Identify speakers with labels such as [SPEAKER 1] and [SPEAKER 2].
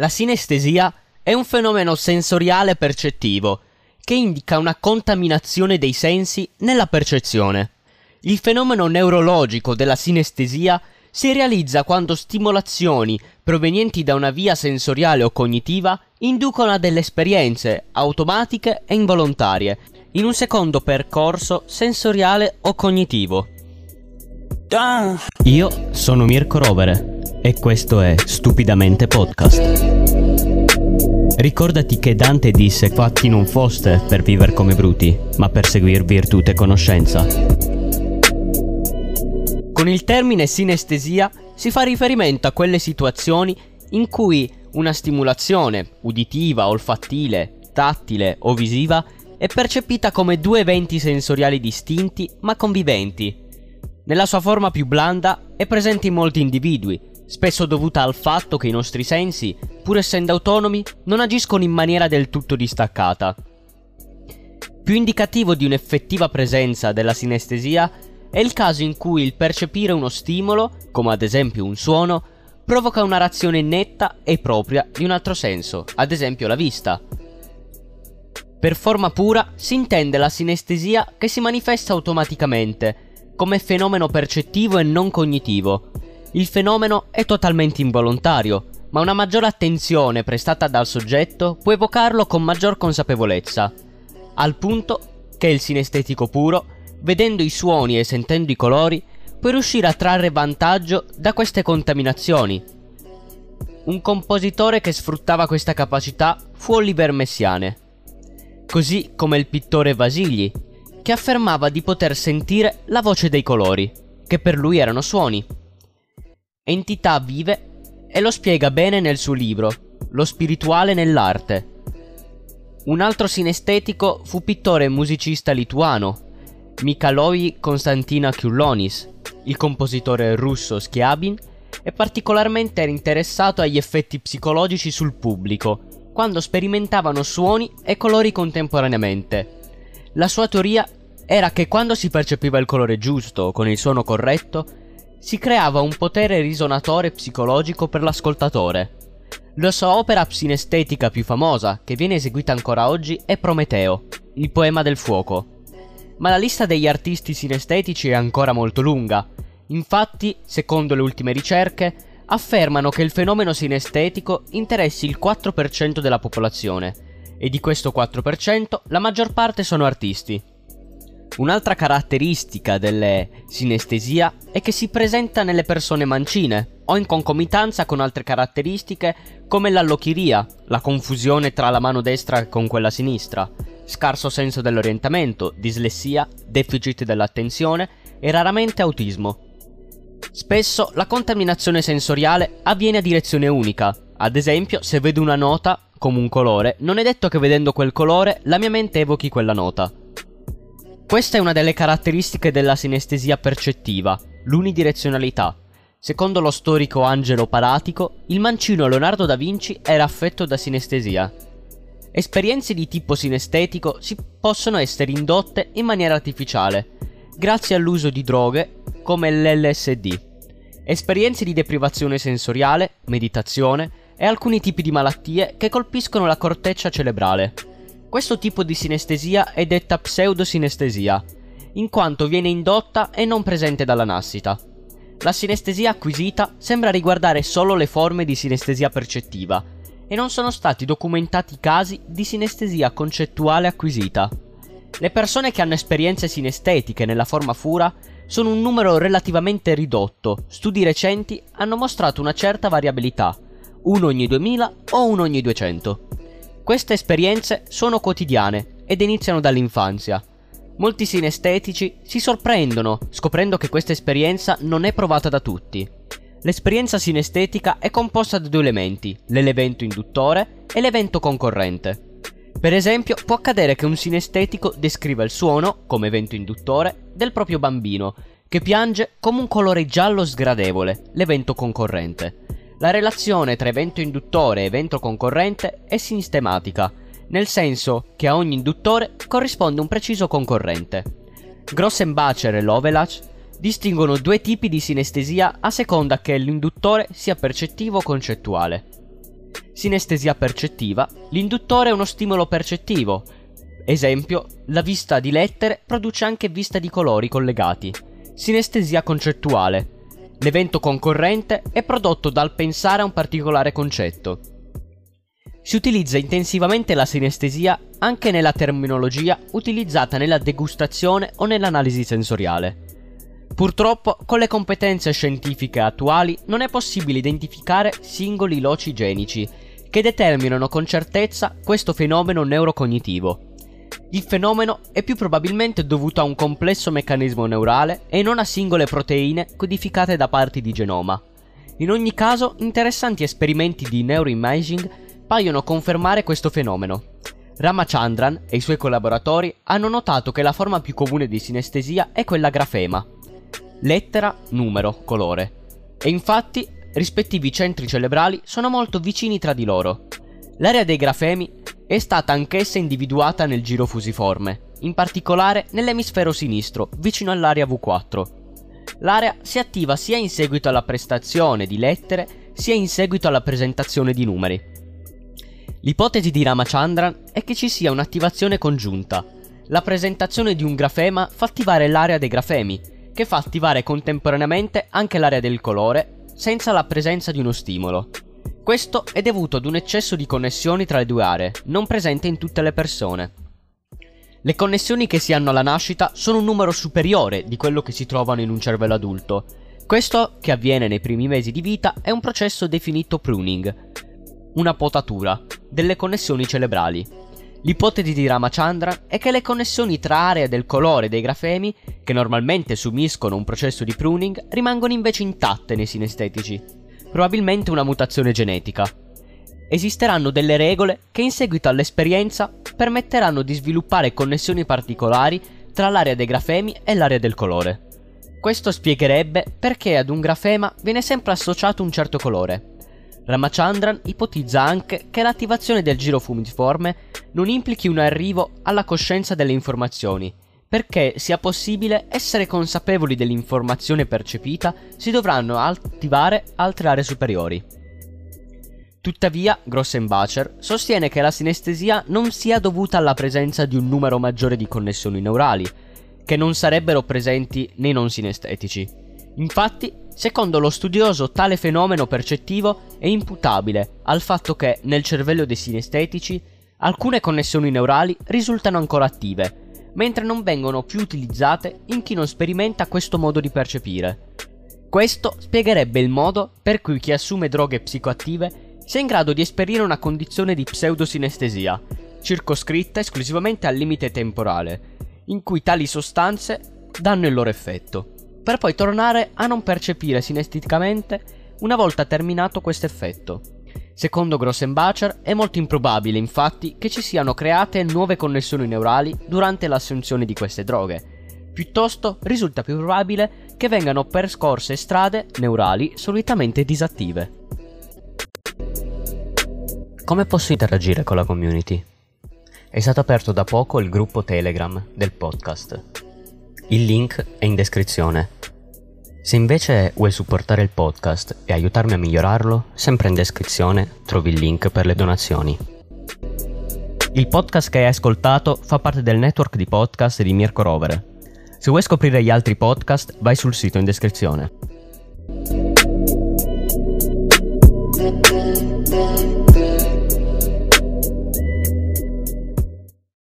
[SPEAKER 1] La sinestesia è un fenomeno sensoriale percettivo che indica una contaminazione dei sensi nella percezione. Il fenomeno neurologico della sinestesia si realizza quando stimolazioni provenienti da una via sensoriale o cognitiva inducono a delle esperienze automatiche e involontarie in un secondo percorso sensoriale o cognitivo. Io sono Mirko Rovere e questo è Stupidamente Podcast. Ricordati che Dante disse fatti non foste per vivere come bruti, ma per seguir virtù e conoscenza. Con il termine sinestesia si fa riferimento a quelle situazioni in cui una stimolazione uditiva, olfattile, tattile o visiva è percepita come due eventi sensoriali distinti ma conviventi. Nella sua forma più blanda è presente in molti individui, spesso dovuta al fatto che i nostri sensi, pur essendo autonomi, non agiscono in maniera del tutto distaccata. Più indicativo di un'effettiva presenza della sinestesia è il caso in cui il percepire uno stimolo, come ad esempio un suono, provoca una reazione netta e propria di un altro senso, ad esempio la vista. Per forma pura si intende la sinestesia che si manifesta automaticamente, come fenomeno percettivo e non cognitivo. Il fenomeno è totalmente involontario, ma una maggiore attenzione prestata dal soggetto può evocarlo con maggior consapevolezza, al punto che il sinestetico puro, vedendo i suoni e sentendo i colori, può riuscire a trarre vantaggio da queste contaminazioni. Un compositore che sfruttava questa capacità fu Oliver Messiane così come il pittore Vasigli, che affermava di poter sentire la voce dei colori, che per lui erano suoni. Entità vive e lo spiega bene nel suo libro, Lo spirituale nell'arte. Un altro sinestetico fu pittore e musicista lituano, Mikhailoi Konstantina Kyullonis. Il compositore russo Schiabin è particolarmente interessato agli effetti psicologici sul pubblico quando sperimentavano suoni e colori contemporaneamente. La sua teoria era che quando si percepiva il colore giusto con il suono corretto, si creava un potere risonatore psicologico per l'ascoltatore. La sua opera sinestetica più famosa, che viene eseguita ancora oggi, è Prometeo, il poema del fuoco. Ma la lista degli artisti sinestetici è ancora molto lunga. Infatti, secondo le ultime ricerche, affermano che il fenomeno sinestetico interessi il 4% della popolazione e di questo 4% la maggior parte sono artisti. Un'altra caratteristica delle sinestesia è che si presenta nelle persone mancine o in concomitanza con altre caratteristiche come l'allochiria, la confusione tra la mano destra con quella sinistra, scarso senso dell'orientamento, dislessia, deficit dell'attenzione e raramente autismo. Spesso la contaminazione sensoriale avviene a direzione unica. Ad esempio, se vedo una nota, come un colore, non è detto che vedendo quel colore la mia mente evochi quella nota. Questa è una delle caratteristiche della sinestesia percettiva, l'unidirezionalità. Secondo lo storico Angelo Paratico, il mancino Leonardo da Vinci era affetto da sinestesia. Esperienze di tipo sinestetico si possono essere indotte in maniera artificiale, grazie all'uso di droghe come l'LSD, esperienze di deprivazione sensoriale, meditazione e alcuni tipi di malattie che colpiscono la corteccia cerebrale. Questo tipo di sinestesia è detta pseudosinestesia, in quanto viene indotta e non presente dalla nascita. La sinestesia acquisita sembra riguardare solo le forme di sinestesia percettiva e non sono stati documentati casi di sinestesia concettuale acquisita. Le persone che hanno esperienze sinestetiche nella forma fura sono un numero relativamente ridotto. Studi recenti hanno mostrato una certa variabilità, uno ogni 2000 o uno ogni 200. Queste esperienze sono quotidiane ed iniziano dall'infanzia. Molti sinestetici si sorprendono scoprendo che questa esperienza non è provata da tutti. L'esperienza sinestetica è composta da due elementi, l'evento induttore e l'evento concorrente. Per esempio, può accadere che un sinestetico descriva il suono, come evento induttore, del proprio bambino, che piange come un colore giallo sgradevole, l'evento concorrente. La relazione tra evento induttore e evento concorrente è sistematica, nel senso che a ogni induttore corrisponde un preciso concorrente. Grossenbacher e Lovelach distinguono due tipi di sinestesia a seconda che l'induttore sia percettivo o concettuale. Sinestesia percettiva, l'induttore è uno stimolo percettivo. Esempio, la vista di lettere produce anche vista di colori collegati. Sinestesia concettuale. L'evento concorrente è prodotto dal pensare a un particolare concetto. Si utilizza intensivamente la sinestesia anche nella terminologia utilizzata nella degustazione o nell'analisi sensoriale. Purtroppo, con le competenze scientifiche attuali non è possibile identificare singoli loci genici che determinano con certezza questo fenomeno neurocognitivo. Il fenomeno è più probabilmente dovuto a un complesso meccanismo neurale e non a singole proteine codificate da parti di genoma. In ogni caso, interessanti esperimenti di neuroimaging paiono confermare questo fenomeno. Ramachandran e i suoi collaboratori hanno notato che la forma più comune di sinestesia è quella grafema. Lettera, numero, colore. E infatti, rispettivi centri cerebrali sono molto vicini tra di loro. L'area dei grafemi è stata anch'essa individuata nel giro fusiforme, in particolare nell'emisfero sinistro, vicino all'area V4. L'area si attiva sia in seguito alla prestazione di lettere, sia in seguito alla presentazione di numeri. L'ipotesi di Ramachandran è che ci sia un'attivazione congiunta. La presentazione di un grafema fa attivare l'area dei grafemi, che fa attivare contemporaneamente anche l'area del colore, senza la presenza di uno stimolo. Questo è dovuto ad un eccesso di connessioni tra le due aree, non presente in tutte le persone. Le connessioni che si hanno alla nascita sono un numero superiore di quello che si trovano in un cervello adulto. Questo, che avviene nei primi mesi di vita, è un processo definito pruning, una potatura, delle connessioni cerebrali. L'ipotesi di Ramachandra è che le connessioni tra aree del colore dei grafemi, che normalmente subiscono un processo di pruning, rimangono invece intatte nei sinestetici, probabilmente una mutazione genetica. Esisteranno delle regole che in seguito all'esperienza permetteranno di sviluppare connessioni particolari tra l'area dei grafemi e l'area del colore. Questo spiegherebbe perché ad un grafema viene sempre associato un certo colore, Ramachandran ipotizza anche che l'attivazione del giro fumiforme non implichi un arrivo alla coscienza delle informazioni, perché sia possibile essere consapevoli dell'informazione percepita si dovranno attivare altre aree superiori. Tuttavia, Grossenbacher sostiene che la sinestesia non sia dovuta alla presenza di un numero maggiore di connessioni neurali, che non sarebbero presenti nei non sinestetici. Infatti, Secondo lo studioso, tale fenomeno percettivo è imputabile al fatto che, nel cervello dei sinestetici, alcune connessioni neurali risultano ancora attive, mentre non vengono più utilizzate in chi non sperimenta questo modo di percepire. Questo spiegherebbe il modo per cui chi assume droghe psicoattive sia in grado di esperire una condizione di pseudosinestesia, circoscritta esclusivamente al limite temporale, in cui tali sostanze danno il loro effetto per poi tornare a non percepire sinesteticamente una volta terminato questo effetto. Secondo Grossenbacher è molto improbabile infatti che ci siano create nuove connessioni neurali durante l'assunzione di queste droghe. Piuttosto risulta più probabile che vengano percorse strade neurali solitamente disattive. Come posso interagire con la community? È stato aperto da poco il gruppo Telegram del podcast il link è in descrizione. Se invece vuoi supportare il podcast e aiutarmi a migliorarlo, sempre in descrizione trovi il link per le donazioni. Il podcast che hai ascoltato fa parte del network di podcast di Mirko Rovere. Se vuoi scoprire gli altri podcast, vai sul sito in descrizione.